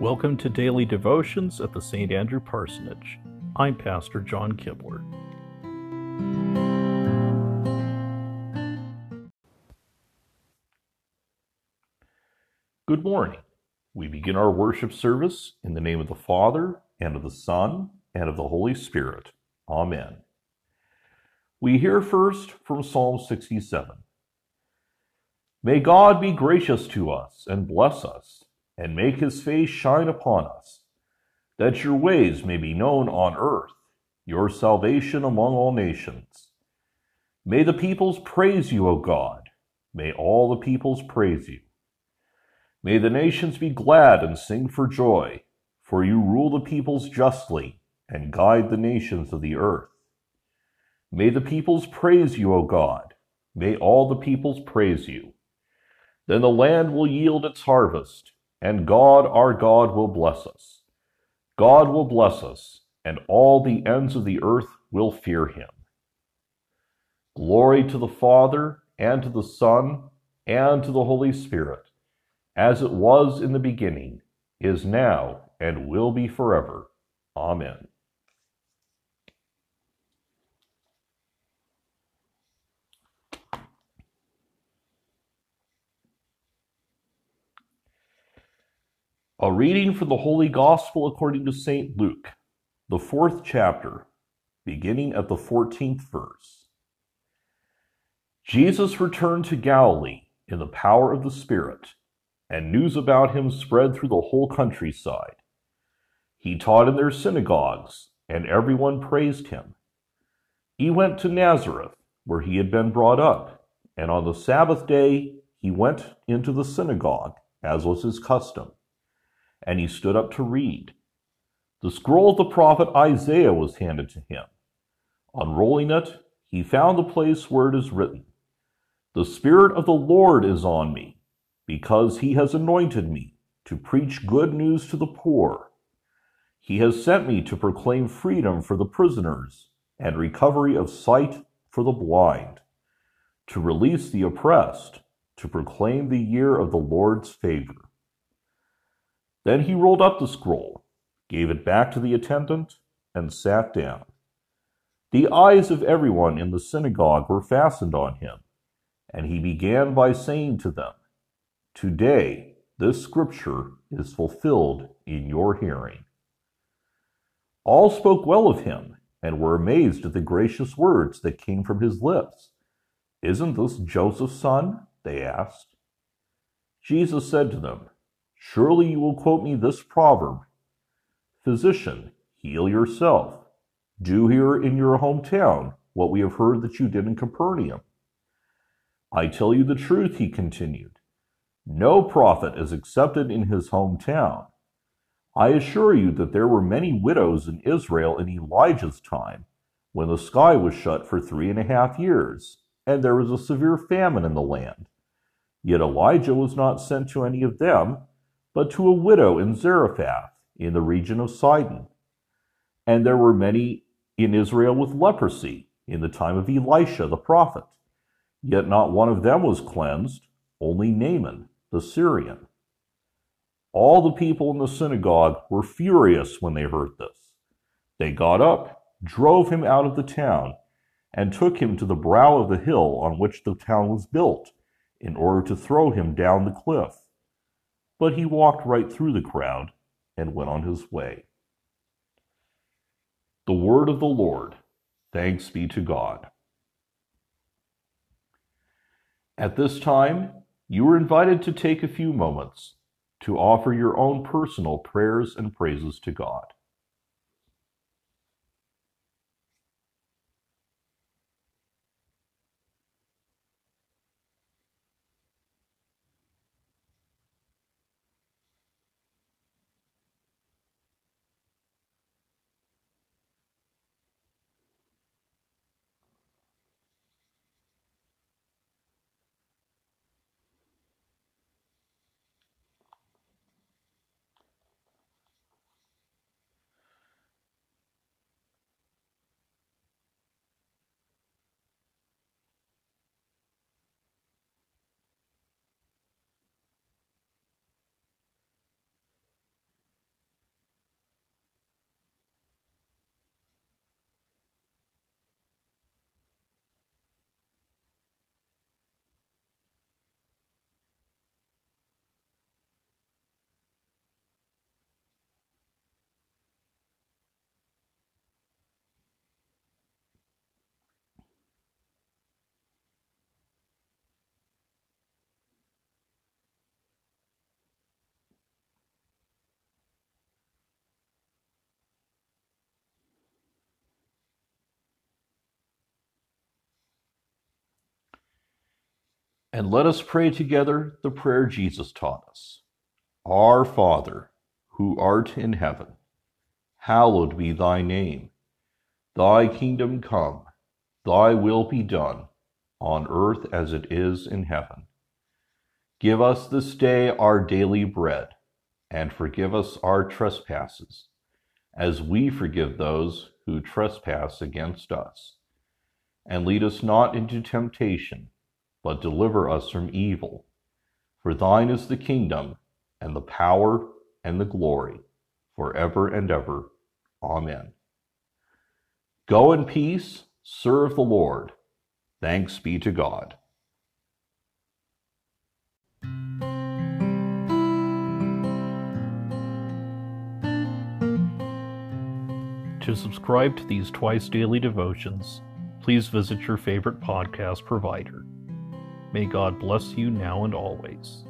Welcome to Daily Devotions at the St. Andrew Parsonage. I'm Pastor John Kibler. Good morning. We begin our worship service in the name of the Father, and of the Son, and of the Holy Spirit. Amen. We hear first from Psalm 67. May God be gracious to us and bless us and make his face shine upon us, that your ways may be known on earth, your salvation among all nations. May the peoples praise you, O God. May all the peoples praise you. May the nations be glad and sing for joy, for you rule the peoples justly and guide the nations of the earth. May the peoples praise you, O God. May all the peoples praise you. Then the land will yield its harvest and God our God will bless us. God will bless us, and all the ends of the earth will fear him. Glory to the Father, and to the Son, and to the Holy Spirit, as it was in the beginning, is now, and will be forever. Amen. A reading from the Holy Gospel according to St. Luke, the fourth chapter, beginning at the 14th verse. Jesus returned to Galilee in the power of the Spirit, and news about him spread through the whole countryside. He taught in their synagogues, and everyone praised him. He went to Nazareth, where he had been brought up, and on the Sabbath day he went into the synagogue, as was his custom and he stood up to read. The scroll of the prophet Isaiah was handed to him. Unrolling it, he found the place where it is written, The Spirit of the Lord is on me, because he has anointed me to preach good news to the poor. He has sent me to proclaim freedom for the prisoners and recovery of sight for the blind, to release the oppressed, to proclaim the year of the Lord's favor. Then he rolled up the scroll, gave it back to the attendant, and sat down. The eyes of everyone in the synagogue were fastened on him, and he began by saying to them, Today this scripture is fulfilled in your hearing. All spoke well of him and were amazed at the gracious words that came from his lips. Isn't this Joseph's son? They asked. Jesus said to them, Surely you will quote me this proverb Physician, heal yourself. Do here in your hometown what we have heard that you did in Capernaum. I tell you the truth, he continued. No prophet is accepted in his hometown. I assure you that there were many widows in Israel in Elijah's time, when the sky was shut for three and a half years, and there was a severe famine in the land. Yet Elijah was not sent to any of them but to a widow in Zarephath in the region of Sidon. And there were many in Israel with leprosy in the time of Elisha the prophet. Yet not one of them was cleansed, only Naaman the Syrian. All the people in the synagogue were furious when they heard this. They got up, drove him out of the town, and took him to the brow of the hill on which the town was built, in order to throw him down the cliff but he walked right through the crowd and went on his way. The word of the Lord. Thanks be to God. At this time, you are invited to take a few moments to offer your own personal prayers and praises to God. And let us pray together the prayer Jesus taught us Our Father, who art in heaven, hallowed be thy name. Thy kingdom come, thy will be done, on earth as it is in heaven. Give us this day our daily bread, and forgive us our trespasses, as we forgive those who trespass against us. And lead us not into temptation but deliver us from evil. For thine is the kingdom, and the power, and the glory, for ever and ever. Amen. Go in peace, serve the Lord. Thanks be to God. To subscribe to these twice daily devotions, please visit your favorite podcast provider. May God bless you now and always.